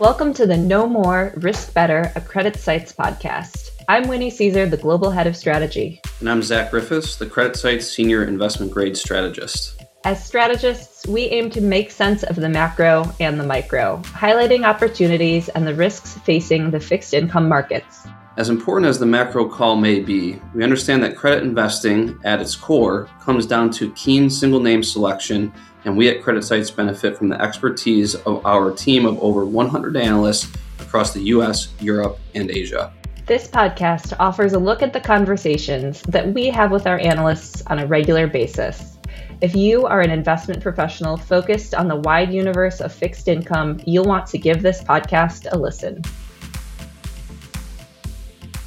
Welcome to the Know More, Risk Better, a CreditSights podcast. I'm Winnie Cisar, the Global Head of Strategy. And I'm Zach Griffiths, the CreditSights Senior Investment Grade Strategist. As strategists, we aim to make sense of the macro and the micro, highlighting opportunities and the risks facing the fixed income markets. As important as the macro call may be, we understand that credit investing at its core comes down to keen single name selection and we at CreditSights benefit from the expertise of our team of over 100 analysts across the US, Europe, and Asia. This podcast offers a look at the conversations that we have with our analysts on a regular basis. If you are an investment professional focused on the wide universe of fixed income, you'll want to give this podcast a listen.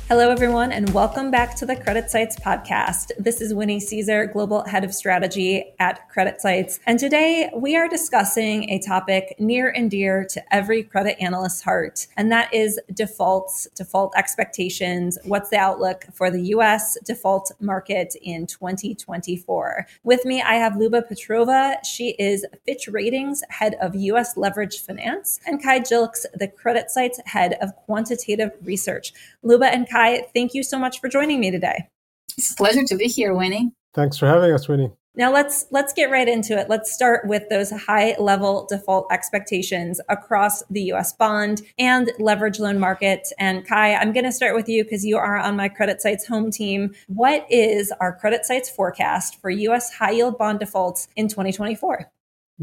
Hello, everyone, and welcome back to the CreditSights podcast. This is Winnie Cisar, Global Head of Strategy at CreditSights. And today we are discussing a topic near and dear to every credit analyst's heart, and that is defaults, default expectations. What's the outlook for the U.S. default market in 2024? With me, I have Lyuba Petrova. She is Fitch Ratings Head of U.S. Leverage Finance, and Kai Gilkes, the CreditSights Head of Quantitative Research. Lyuba and Kai Kai, thank you so much for joining me today. It's a pleasure to be here, Winnie. Thanks for having us, Winnie. Now let's let's get right into it. Let's start with those high level default expectations across the US bond and leverage loan market. And Kai, I'm going to start with you because you are on my CreditSights home team. What is our CreditSights forecast for US high yield bond defaults in 2024?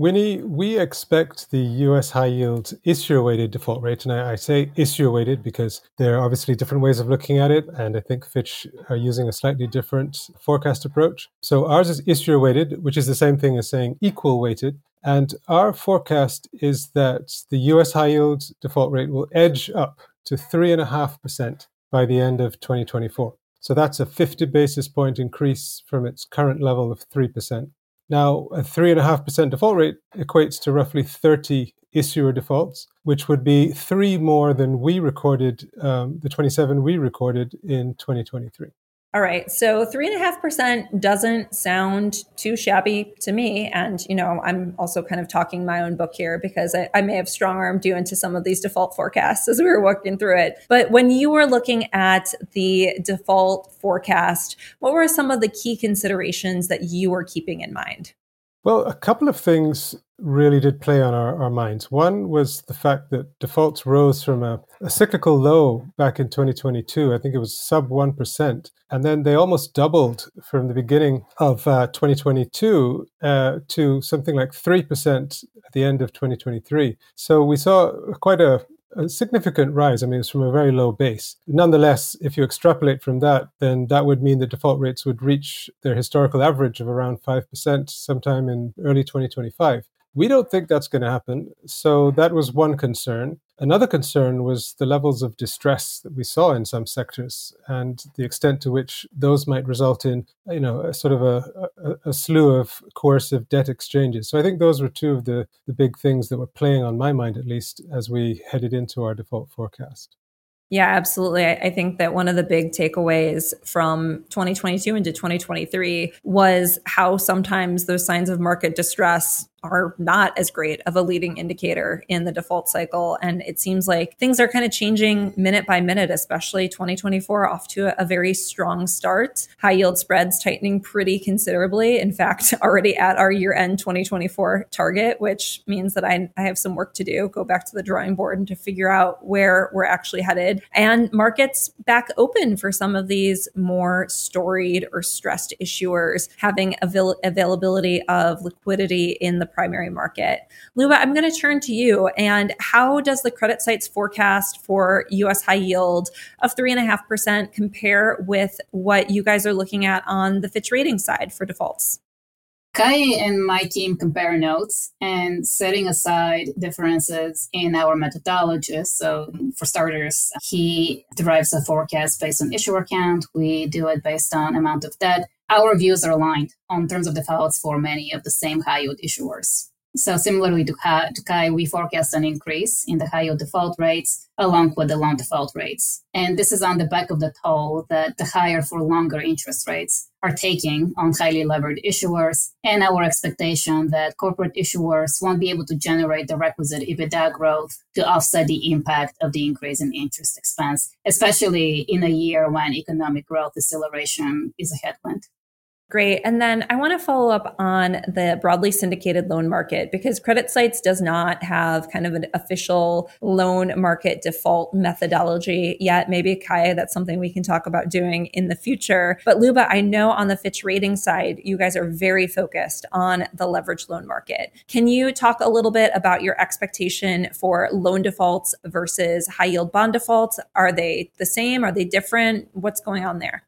Winnie, we expect the US high yield issuer weighted default rate. And I, I, say issuer weighted because there are obviously different ways of looking at it. And I think Fitch are using a slightly different forecast approach. So ours is issuer weighted, which is the same thing as saying equal weighted. And our forecast is that the US high yield default rate will edge up to 3.5% by the end of 2024. So that's a 50 basis point increase from its current level of 3%. Now, a 3.5% default rate equates to roughly 30 issuer defaults, which would be three more than we recorded, um, the 27 we recorded in 2023. All right. So three and a half percent doesn't sound too shabby to me. And, you know, I'm also kind of talking my own book here because I, I may have strong armed you into some of these default forecasts as we were working through it. But when you were looking at the default forecast, what were some of the key considerations that you were keeping in mind? Well, a couple of things really did play on our, our minds. One was the fact that defaults rose from a, a, cyclical low back in 2022. I think it was sub 1%. And then they almost doubled from the beginning of uh, 2022 uh, to something like 3% at the end of 2023. So we saw quite a, a significant rise. I mean, it's from a very low base. Nonetheless, if you extrapolate from that, then that would mean that default rates would reach their historical average of around 5% sometime in early 2025. We don't think that's going to happen. So that was one concern. Another concern was the levels of distress that we saw in some sectors and the extent to which those might result in, you know, a sort of a, a, a, slew of coercive debt exchanges. So I think those were two of the, the big things that were playing on my mind, at least, as we headed into our default forecast. Yeah, absolutely. I think that one of the big takeaways from 2022 into 2023 was how sometimes those signs of market distress are not as great of a leading indicator in the default cycle. And it seems like things are kind of changing minute by minute, especially 2024 off to a very strong start. High yield spreads tightening pretty considerably. In fact, already at our year end 2024 target, which means that I, I have some work to do, go back to the drawing board and to figure out where we're actually headed. And markets back open for some of these more storied or stressed issuers having avail- availability of liquidity in the primary market. Lyuba, I'm going to turn to you. And how does the CreditSights forecast for US high yield of 3.5% compare with what you guys are looking at on the Fitch rating side for defaults? Kai and my team compare notes and setting aside differences in our methodologies. So, for starters, he derives a forecast based on issuer count. We do it based on amount of debt our views are aligned on terms of defaults for many of the same high yield issuers. So similarly to Kai, to Kai, we forecast an increase in the high yield default rates along with the loan default rates. And this is on the back of the toll that the higher for longer interest rates are taking on highly levered issuers and our expectation that corporate issuers won't be able to generate the requisite EBITDA growth to offset the impact of the increase in interest expense, especially in a year when economic growth deceleration is a headwind. Great. And then I want to follow up on the broadly syndicated loan market because CreditSights does not have kind of an official loan market default methodology yet. Maybe Kaya, that's something we can talk about doing in the future. But Lyuba, I know on the Fitch rating side, you guys are very focused on the leverage loan market. Can you talk a little bit about your expectation for loan defaults versus high yield bond defaults? Are they the same? Are they different? What's going on there?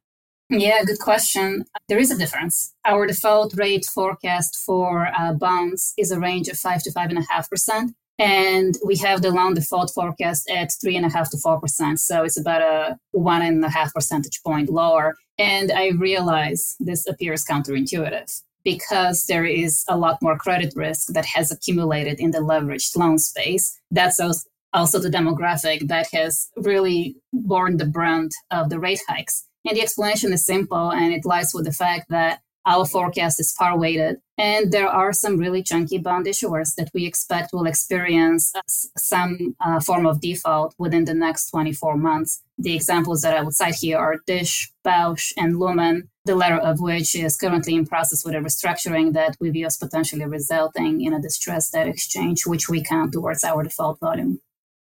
Yeah, good question. There is a difference. Our default rate forecast for uh, bonds is a range of five to five and a half percent, and we have the loan default forecast at three and a half to four percent. So it's about a one and a half percentage point lower. And I realize this appears counterintuitive because there is a lot more credit risk that has accumulated in the leveraged loan space. That's also the demographic that has really borne the brunt of the rate hikes. And the explanation is simple, and it lies with the fact that our forecast is far weighted. And there are some really chunky bond issuers that we expect will experience some uh, form of default within the next 24 months. The examples that I would cite here are Dish, Bausch, and Lumen, the latter of which is currently in process with a restructuring that we view as potentially resulting in a distressed debt exchange, which we count towards our default volume.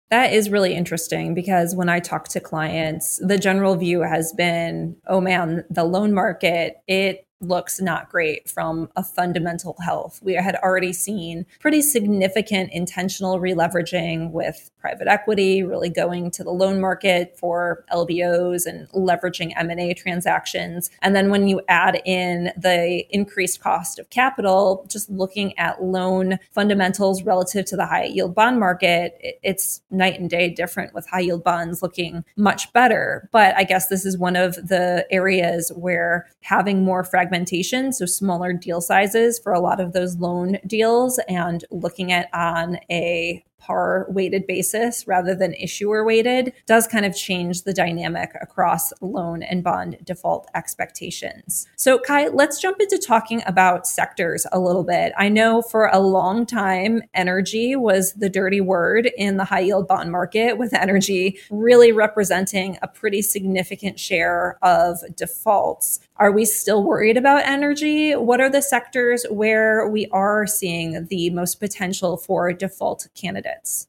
That is really interesting because when I talk to clients, the general view has been, oh man, the loan market, it looks not great from a fundamental health. We had already seen pretty significant intentional releveraging with private equity really going to the loan market for LBOs and leveraging M&A transactions. And then when you add in the increased cost of capital, just looking at loan fundamentals relative to the high yield bond market, it's night and day different with high yield bonds looking much better. But I guess this is one of the areas where having more fragmentation so smaller deal sizes for a lot of those loan deals, and looking at on a par weighted basis rather than issuer weighted does kind of change the dynamic across loan and bond default expectations. So, Kai, let's jump into talking about sectors a little bit. I know for a long time, energy was the dirty word in the high yield bond market, with energy really representing a pretty significant share of defaults. Are we still worried about energy? What are the sectors where we are seeing the most potential for default candidates?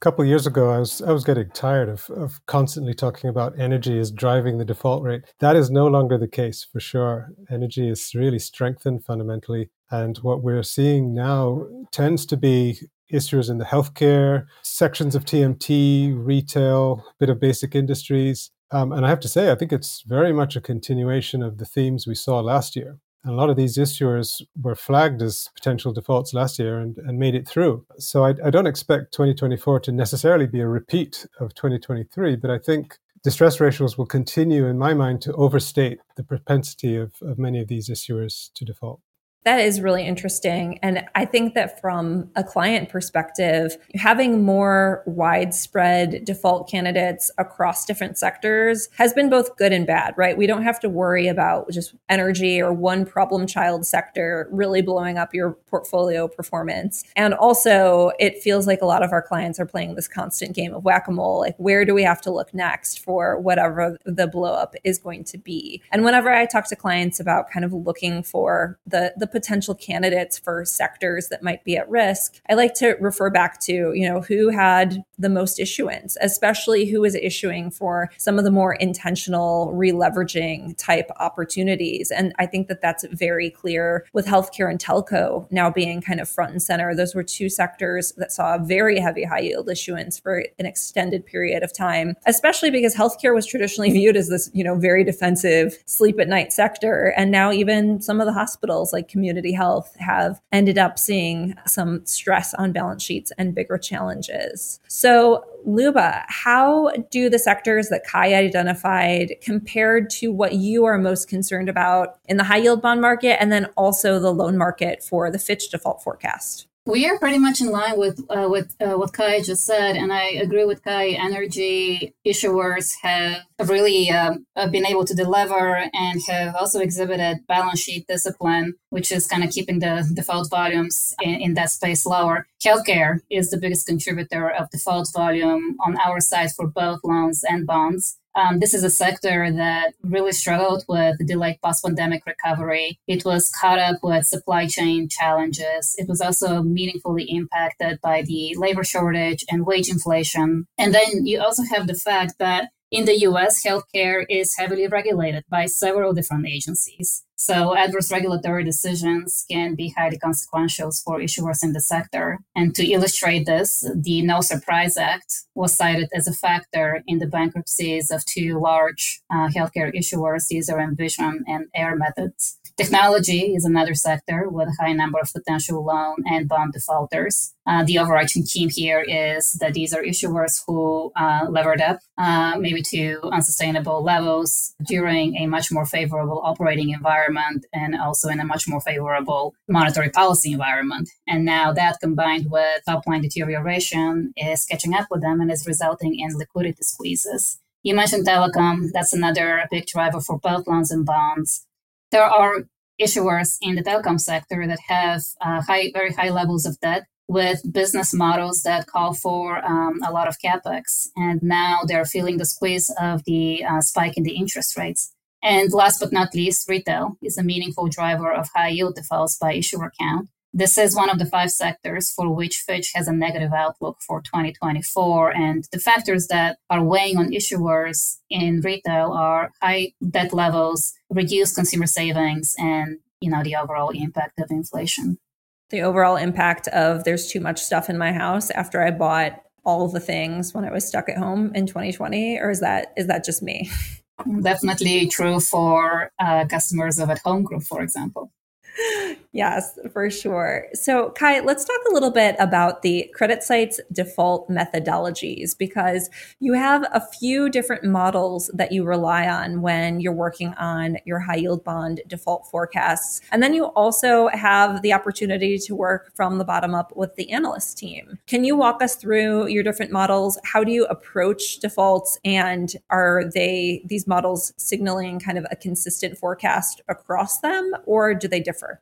A couple years ago, I was I was getting tired of, of constantly talking about energy as driving the default rate. That is no longer the case for sure. Energy is really strengthened fundamentally, and what we're seeing now tends to be issues in the healthcare sections of TMT, retail, a bit of basic industries, um, and I have to say, I think it's very much a continuation of the themes we saw last year. And a lot of these issuers were flagged as potential defaults last year and, and made it through. So I, I don't expect 2024 to necessarily be a repeat of 2023, but I think distress ratios will continue, in my mind, to overstate the propensity of, of many of these issuers to default. That is really interesting. And I think that from a client perspective, having more widespread default candidates across different sectors has been both good and bad, right? We don't have to worry about just energy or one problem child sector really blowing up your portfolio performance. And also, it feels like a lot of our clients are playing this constant game of whack a mole. Like, where do we have to look next for whatever the blow up is going to be? And whenever I talk to clients about kind of looking for the, the potential candidates for sectors that might be at risk, I like to refer back to, you know, who had the most issuance, especially who was issuing for some of the more intentional releveraging type opportunities. And I think that that's very clear with healthcare and telco now being kind of front and center. Those were two sectors that saw very heavy high yield issuance for an extended period of time, especially because healthcare was traditionally viewed as this, you know, very defensive sleep at night sector. And now even some of the hospitals like community health have ended up seeing some stress on balance sheets and bigger challenges. So, Lyuba, how do the sectors that Kai identified compared to what you are most concerned about in the high yield bond market and then also the loan market for the Fitch default forecast? We are pretty much in line with uh, with uh, what Kai just said, and I agree with Kai. Energy issuers have really um, uh, been able to deliver and have also exhibited balance sheet discipline, which is kind of keeping the default volumes in, in that space lower. Healthcare is the biggest contributor of default volume on our side for both loans and bonds. Um, this is a sector that really struggled with the delayed post pandemic recovery. It was caught up with supply chain challenges. It was also meaningfully impacted by the labor shortage and wage inflation. And then you also have the fact that in the US, healthcare is heavily regulated by several different agencies. So, adverse regulatory decisions can be highly consequential for issuers in the sector. And to illustrate this, the No Surprise Act was cited as a factor in the bankruptcies of two large uh, healthcare issuers, Caesar and Vision and Air Methods. Technology is another sector with a high number of potential loan and bond defaulters. Uh, the overarching theme here is that these are issuers who uh, levered up, uh, maybe to unsustainable levels during a much more favorable operating environment and also in a much more favorable monetary policy environment. And now that combined with top line deterioration is catching up with them and is resulting in liquidity squeezes. You mentioned telecom. That's another big driver for both loans and bonds there are issuers in the telecom sector that have uh, high, very high levels of debt with business models that call for um, a lot of capex, and now they're feeling the squeeze of the uh, spike in the interest rates. And last but not least, retail is a meaningful driver of high yield defaults by issuer count. This is one of the five sectors for which Fitch has a negative outlook for 2024. And the factors that are weighing on issuers in retail are high debt levels, reduced consumer savings, and you know the overall impact of inflation. The overall impact of there's too much stuff in my house after I bought all the things when I was stuck at home in 2020, or is that is that just me? Definitely true for uh, customers of at home group, for example yes, for sure. So, Kai, let's talk a little bit about the CreditSights default methodologies because you have a few different models that you rely on when you're working on your high yield bond default forecasts. And then you also have the opportunity to work from the bottom up with the analyst team. Can you walk us through your different models? How do you approach defaults? And are they, these models signaling kind of a consistent forecast across them, or do they differ?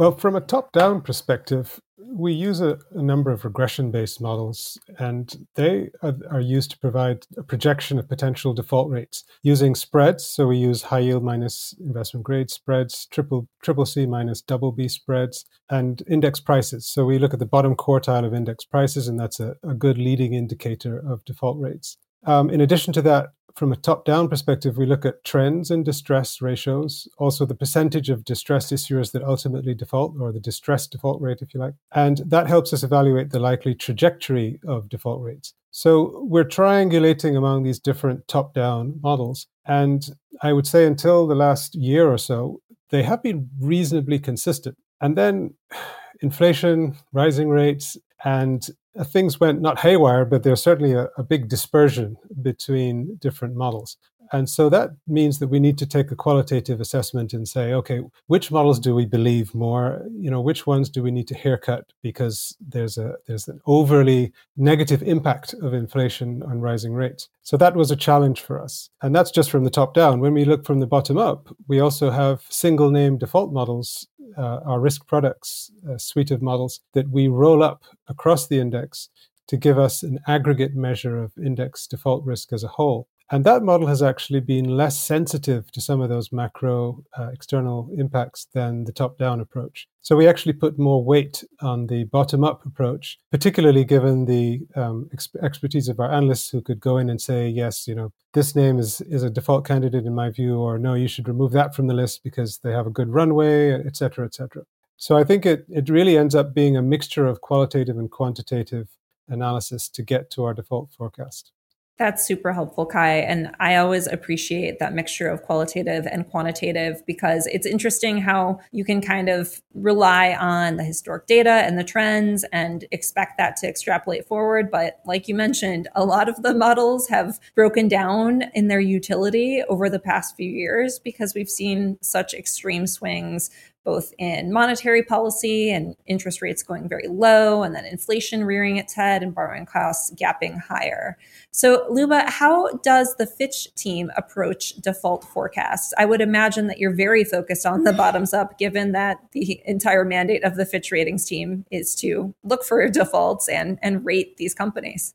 Well, from a top down perspective, we use a, a number of regression based models, and they are, are, used to provide a projection of potential default rates using spreads. So we use high yield minus investment grade spreads, triple, triple C minus double B spreads, and index prices. So we look at the bottom quartile of index prices, and that's a, a good leading indicator of default rates. Um, in addition to that, from a top down perspective, we look at trends in distress ratios, also the percentage of distressed issuers that ultimately default, or the distress default rate, if you like. And that helps us evaluate the likely trajectory of default rates. So we're triangulating among these different top down models. And I would say until the last year or so, they have been reasonably consistent. And then inflation, rising rates, and uh, things went not haywire, but there's certainly a, a, big dispersion between different models. And so that means that we need to take a qualitative assessment and say, okay, which models do we believe more? You know, which ones do we need to haircut because there's a there's an overly negative impact of inflation on rising rates. So that was a challenge for us. And that's just from the top down. When we look from the bottom up, we also have single name default models uh, our risk products suite of models that we roll up across the index to give us an aggregate measure of index default risk as a whole. And that model has actually been less sensitive to some of those macro uh, external impacts than the top down approach. So we actually put more weight on the bottom up approach, particularly given the um, ex- expertise of our analysts who could go in and say, yes, you know, this name is, is a default candidate in my view, or no, you should remove that from the list because they have a good runway, et cetera, et cetera. So I think it, it really ends up being a mixture of qualitative and quantitative analysis to get to our default forecast. That's super helpful, Kai. And I always appreciate that mixture of qualitative and quantitative because it's interesting how you can kind of rely on the historic data and the trends and expect that to extrapolate forward. But like you mentioned, a lot of the models have broken down in their utility over the past few years because we've seen such extreme swings both in monetary policy and interest rates going very low, and then inflation rearing its head and borrowing costs gapping higher. So, Lyuba, how does the Fitch team approach default forecasts? I would imagine that you're very focused on the bottoms up, given that the entire mandate of the Fitch ratings team is to look for defaults and, and rate these companies.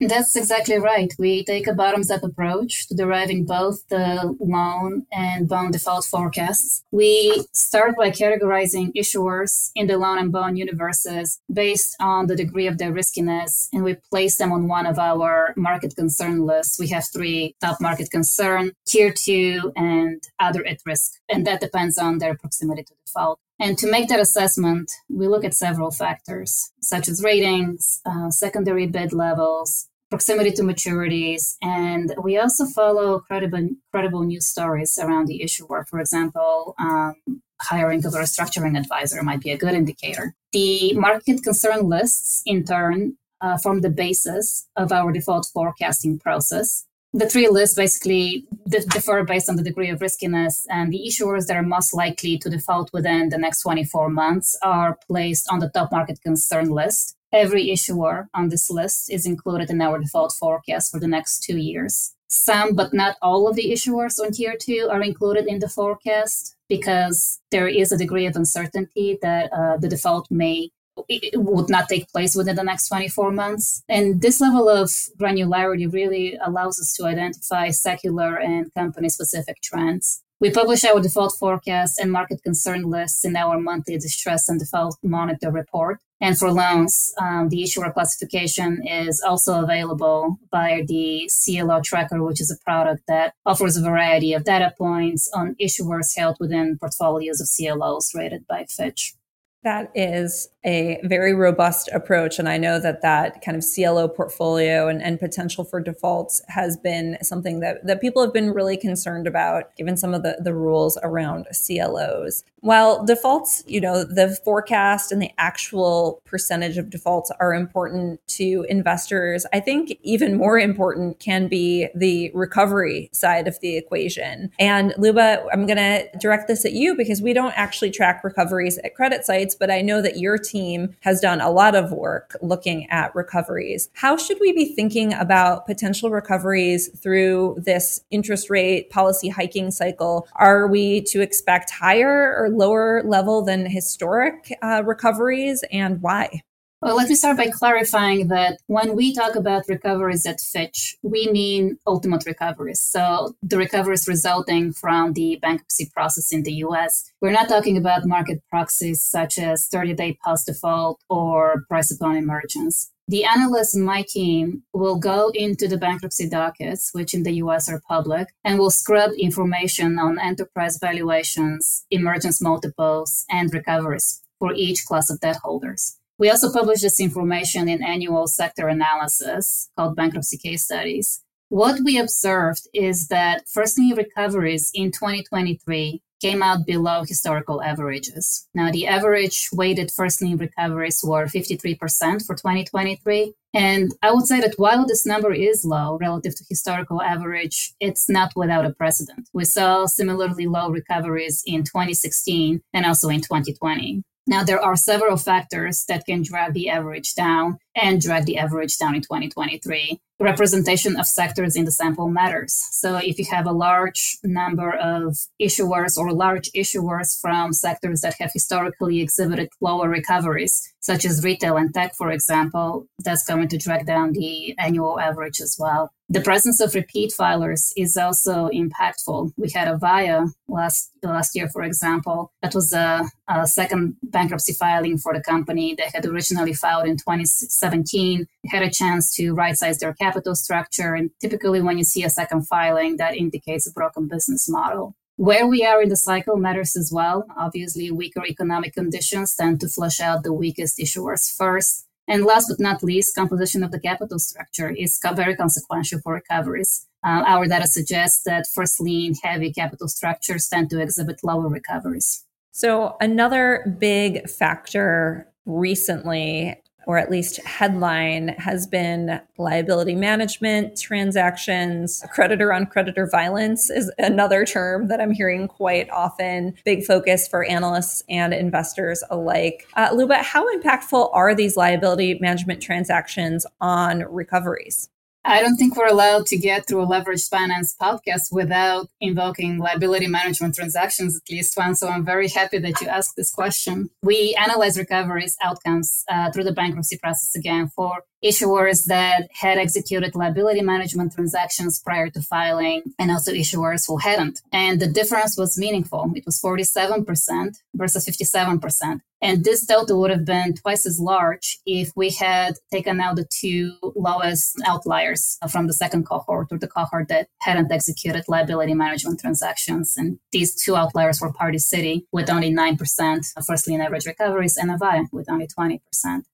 That's exactly right. We take a bottoms up approach to deriving both the loan and bond default forecasts. We start by categorizing issuers in the loan and bond universes based on the degree of their riskiness, and we place them on one of our market concern lists. We have three top market concern, tier two, and other at risk, and that depends on their proximity to default. And to make that assessment, we look at several factors, such as ratings, uh, secondary bid levels, proximity to maturities, and we also follow credible, credible news stories around the issuer. For example, um, hiring of a restructuring advisor might be a good indicator. The market concern lists, in turn, uh, form the basis of our default forecasting process the three lists basically differ based on the degree of riskiness, and the issuers that are most likely to default within the next 24 months are placed on the top market concern list. Every issuer on this list is included in our default forecast for the next two years. Some, but not all of the issuers on tier two are included in the forecast because there is a degree of uncertainty that uh, the default may it would not take place within the next 24 months. And this level of granularity really allows us to identify secular and company specific trends. We publish our default forecast and market concern lists in our monthly distress and default monitor report. And for loans, um, the issuer classification is also available via the CLO tracker, which is a product that offers a variety of data points on issuers held within portfolios of CLOs rated by Fitch. That is a very robust approach. And I know that that kind of CLO portfolio and, and potential for defaults has been something that, that people have been really concerned about, given some of the, the rules around CLOs. While defaults, you know, the forecast and the actual percentage of defaults are important to investors, I think even more important can be the recovery side of the equation. And Lyuba, I'm going to direct this at you because we don't actually track recoveries at CreditSights, but I know that your team has done a lot of work looking at recoveries. How should we be thinking about potential recoveries through this interest rate policy hiking cycle? Are we to expect higher or lower level than historic uh, recoveries and why? Well, let me start by clarifying that when we talk about recoveries at Fitch, we mean ultimate recoveries. So the recoveries resulting from the bankruptcy process in the US. We're not talking about market proxies such as 30 day post default or price upon emergence. The analysts in my team will go into the bankruptcy dockets, which in the US are public, and will scrub information on enterprise valuations, emergence multiples, and recoveries for each class of debt holders. We also publish this information in annual sector analysis called bankruptcy case studies. What we observed is that first lien recoveries in 2023 came out below historical averages. Now, the average weighted first lien recoveries were 53% for 2023. And I would say that while this number is low relative to historical average, it's not without a precedent. We saw similarly low recoveries in 2016 and also in 2020. Now, there are several factors that can drag the average down and drag the average down in 2023 representation of sectors in the sample matters. So if you have a large number of issuers or large issuers from sectors that have historically exhibited lower recoveries, such as retail and tech, for example, that's going to drag down the annual average as well. The presence of repeat filers is also impactful. We had Avaya last last year, for example, that was a, a second bankruptcy filing for the company. They had originally filed in 2017, had a chance to right size their capital structure. And typically, when you see a second filing, that indicates a broken business model. Where we are in the cycle matters as well. Obviously, weaker economic conditions tend to flush out the weakest issuers first. And last but not least, composition of the capital structure is very consequential for recoveries. Uh, our data suggests that first lien heavy capital structures tend to exhibit lower recoveries. So, another big factor recently or at least headline, has been liability management transactions. Creditor on creditor violence is another term that I'm hearing quite often. Big focus for analysts and investors alike. Uh, Lyuba, how impactful are these liability management transactions on recoveries? I don't think we're allowed to get through a leveraged finance podcast without invoking liability management transactions at least once. So I'm very happy that you asked this question. We analyze recoveries outcomes uh, through the bankruptcy process again for issuers that had executed liability management transactions prior to filing and also issuers who hadn't. And the difference was meaningful. It was 47% versus 57%. And this delta would have been twice as large if we had taken out the two lowest outliers from the second cohort or the cohort that hadn't executed liability management transactions. And these two outliers were Party City with only 9% of first lien average recoveries and Avaya with only 20%.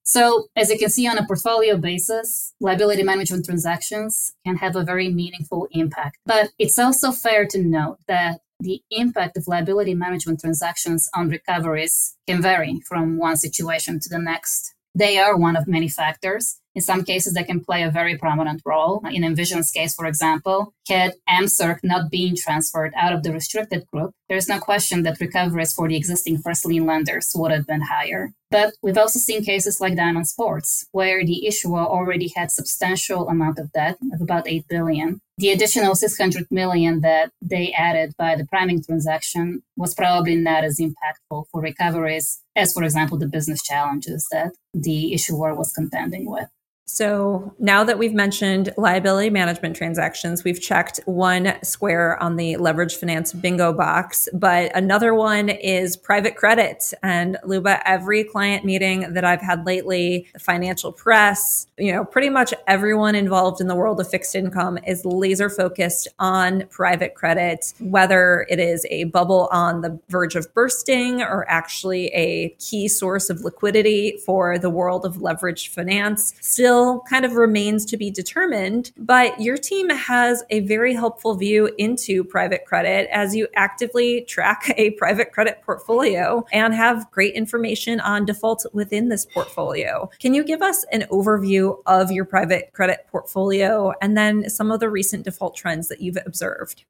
So as you can see on a portfolio basis, liability management transactions can have a very meaningful impact. But it's also fair to note that the impact of liability management transactions on recoveries can vary from one situation to the next. They are one of many factors. In some cases, they can play a very prominent role. In Envision's case, for example, had AmSurg not being transferred out of the restricted group, there's no question that recoveries for the existing first lien lenders would have been higher. But we've also seen cases like Diamond Sports, where the issuer already had substantial amount of debt of about 8 billion. The additional 600 million that they added by the priming transaction was probably not as impactful for recoveries as, for example, the business challenges that the issuer was contending with. So now that we've mentioned liability management transactions, we've checked one square on the leverage finance bingo box, but another one is private credit. And Lyuba, every client meeting that I've had lately, the financial press, you know, pretty much everyone involved in the world of fixed income is laser focused on private credit, whether it is a bubble on the verge of bursting or actually a key source of liquidity for the world of leveraged finance. Still still kind of remains to be determined. But your team has a very helpful view into private credit as you actively track a private credit portfolio and have great information on defaults within this portfolio. Can you give us an overview of your private credit portfolio and then some of the recent default trends that you've observed?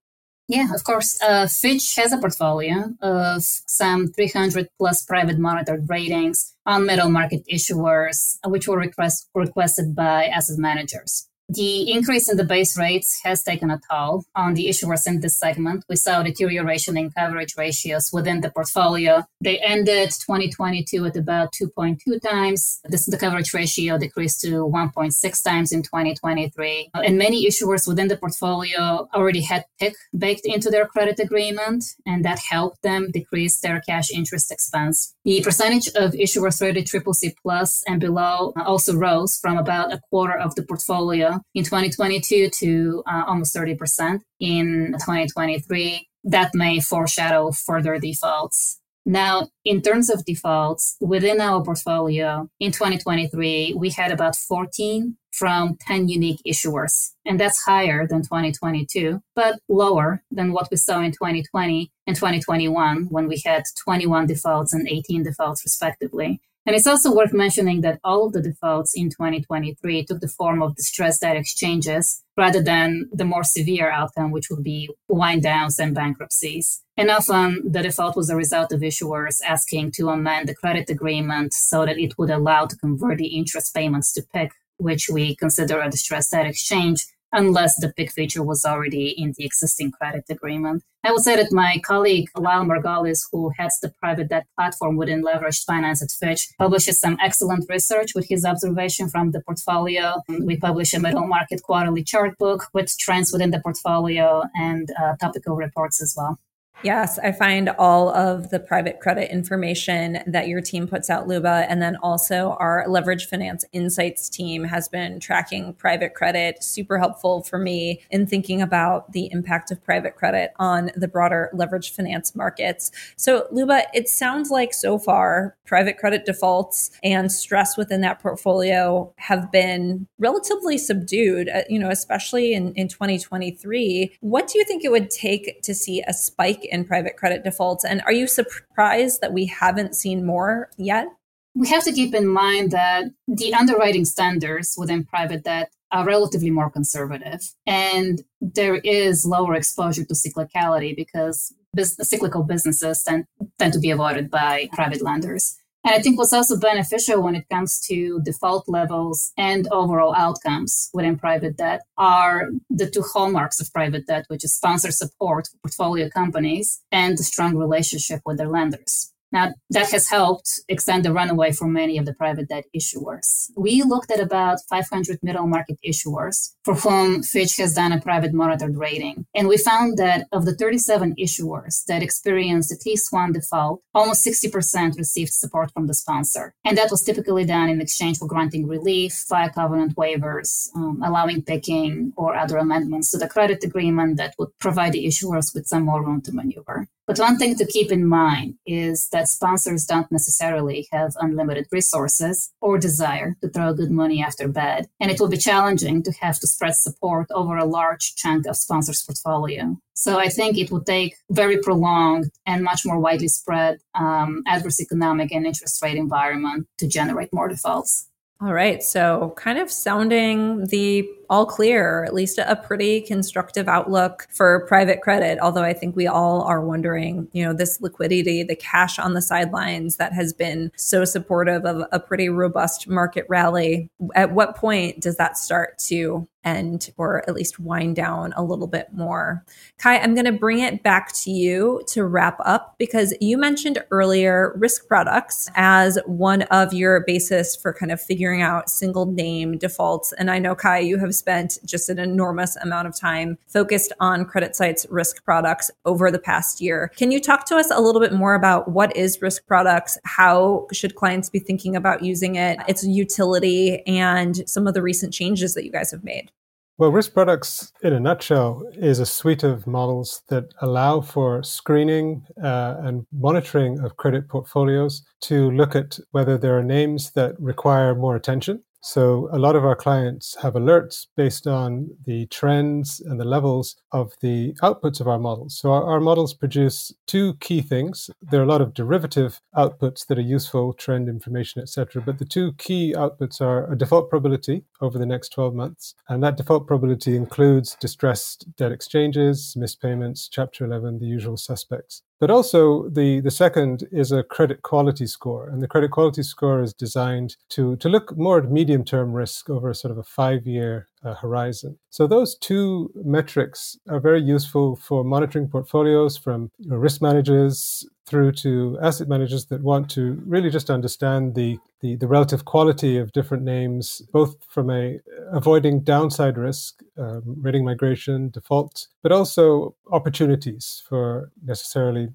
Yeah, of course. Uh, Fitch has a portfolio of some 300 plus private monitored ratings on middle market issuers, which were request, requested by asset managers. The increase in the base rates has taken a toll on the issuers in this segment. We saw deterioration in coverage ratios within the portfolio. They ended 2022 at about 2.2 times. This, the coverage ratio decreased to 1.6 times in 2023. And many issuers within the portfolio already had PIK baked into their credit agreement, and that helped them decrease their cash interest expense. The percentage of issuers rated triple C plus and below also rose from about a quarter of the portfolio in 2022 to uh, almost 30% in 2023. That may foreshadow further defaults. Now, in terms of defaults within our portfolio in 2023, we had about 14 from 10 unique issuers. And that's higher than 2022, but lower than what we saw in 2020 and 2021 when we had 21 defaults and 18 defaults, respectively. And it's also worth mentioning that all of the defaults in 2023 took the form of distressed debt exchanges rather than the more severe outcome, which would be wind downs and bankruptcies. And often the default was a result of issuers asking to amend the credit agreement so that it would allow to convert the interest payments to PIK, which we consider a distressed debt exchange, unless the PIK feature was already in the existing credit agreement. I would say that my colleague Lyle Margolis, who heads the private debt platform within leveraged finance at Fitch, publishes some excellent research with his observation from the portfolio. We publish a middle market quarterly chart book with trends within the portfolio and uh, topical reports as well. Yes, I find all of the private credit information that your team puts out, Lyuba, and then also our leverage finance insights team has been tracking private credit. Super helpful for me in thinking about the impact of private credit on the broader leverage finance markets. So, Lyuba, it sounds like so far private credit defaults and stress within that portfolio have been relatively subdued, uh, you know, especially in, in 2023. What do you think it would take to see a spike in private credit defaults. And are you surprised that we haven't seen more yet? we have to keep in mind that the underwriting standards within private debt are relatively more conservative. And there is lower exposure to cyclicality because business, cyclical businesses tend, tend to be avoided by private lenders. And I think what's also beneficial when it comes to default levels and overall outcomes within private debt are the two hallmarks of private debt, which is sponsor support for portfolio companies and the strong relationship with their lenders. Now, that has helped extend the runway for many of the private debt issuers. We looked at about 500 middle market issuers for whom Fitch has done a private monitored rating. And we found that of the 37 issuers that experienced at least one default, almost 60% received support from the sponsor. And that was typically done in exchange for granting relief via covenant waivers, um, allowing PIKing or other amendments to the credit agreement that would provide the issuers with some more room to maneuver. But one thing to keep in mind is that sponsors don't necessarily have unlimited resources or desire to throw good money after bad. And it will be challenging to have to spread support over a large chunk of sponsors' portfolio. So I think it would take very prolonged and much more widely spread um, adverse economic and interest rate environment to generate more defaults. All right. So, kind of sounding the all clear, or at least a pretty constructive outlook for private credit. Although I think we all are wondering, you know, this liquidity, the cash on the sidelines that has been so supportive of a pretty robust market rally. At what point does that start to end or at least wind down a little bit more. Kai, I'm going to bring it back to you to wrap up because you mentioned earlier risk products as one of your basis for kind of figuring out single name defaults. And I know, Kai, you have spent just an enormous amount of time focused on CreditSights risk products over the past year. Can you talk to us a little bit more about what is risk products? How should clients be thinking about using it, its utility, and some of the recent changes that you guys have made? Well, risk products, in a nutshell, is a suite of models that allow for screening uh, and monitoring of credit portfolios to look at whether there are names that require more attention so a lot of our clients have alerts based on the trends and the levels of the outputs of our models. So our, our, models produce two key things. There are a lot of derivative outputs that are useful, trend information, etc. But the two key outputs are a default probability over the next 12 months. And that default probability includes distressed debt exchanges, missed payments, Chapter 11, the usual suspects. But also, the, the second is a credit quality score. And the credit quality score is designed to, to look more at medium term risk over sort of a five year uh, horizon. So, those two metrics are very useful for monitoring portfolios from risk managers through to asset managers that want to really just understand the, the, the relative quality of different names, both from a avoiding downside risk, um, rating migration, defaults, but also opportunities for necessarily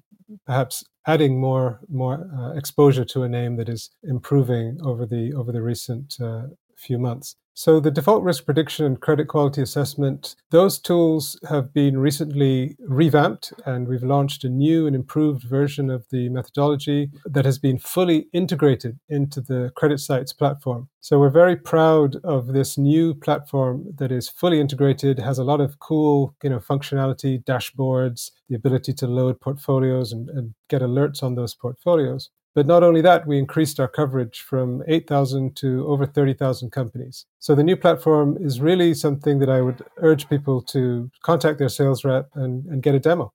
perhaps adding more more uh, exposure to a name that is improving over the over the recent uh, few months. So the default risk prediction and credit quality assessment, those tools have been recently revamped and we've launched a new and improved version of the methodology that has been fully integrated into the CreditSights platform. So we're very proud of this new platform that is fully integrated, has a lot of cool, you know, functionality, dashboards, the ability to load portfolios and, and get alerts on those portfolios. But not only that, we increased our coverage from 8,000 to over 30,000 companies. So the new platform is really something that I would urge people to contact their sales rep and, and get a demo.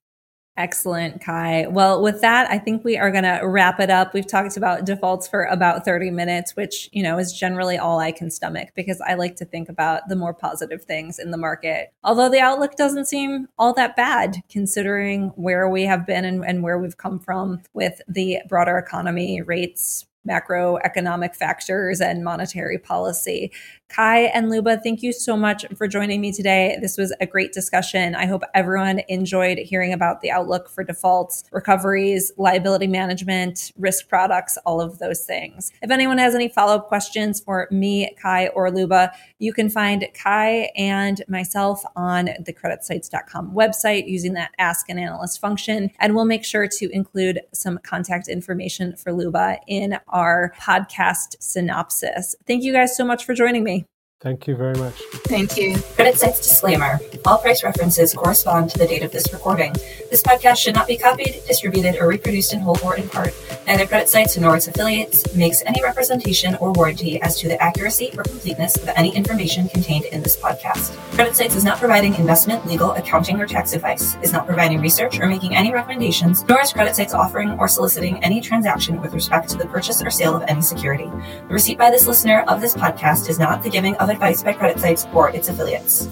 Excellent, Kai. Well, with that, I think we are going to wrap it up. We've talked about defaults for about 30 minutes, which, you know, is generally all I can stomach because I like to think about the more positive things in the market. Although the outlook doesn't seem all that bad considering where we have been and, and where we've come from with the broader economy, rates, macroeconomic factors and monetary policy. Kai and Lyuba, thank you so much for joining me today. This was a great discussion. I hope everyone enjoyed hearing about the outlook for defaults, recoveries, liability management, risk products, all of those things. If anyone has any follow up questions for me, Kai, or Lyuba, you can find Kai and myself on the creditsights.com website using that Ask an Analyst function. And we'll make sure to include some contact information for Lyuba in our podcast synopsis. Thank you guys so much for joining me. Thank you very much. Thank you. CreditSights disclaimer. All price references correspond to the date of this recording. This podcast should not be copied, distributed, or reproduced in whole or in part. Neither CreditSights nor its affiliates makes any representation or warranty as to the accuracy or completeness of any information contained in this podcast. CreditSights is not providing investment, legal, accounting, or tax advice, is not providing research or making any recommendations, nor is CreditSights offering or soliciting any transaction with respect to the purchase or sale of any security. The receipt by this listener of this podcast is not the giving of advice by Credit Sites or its affiliates.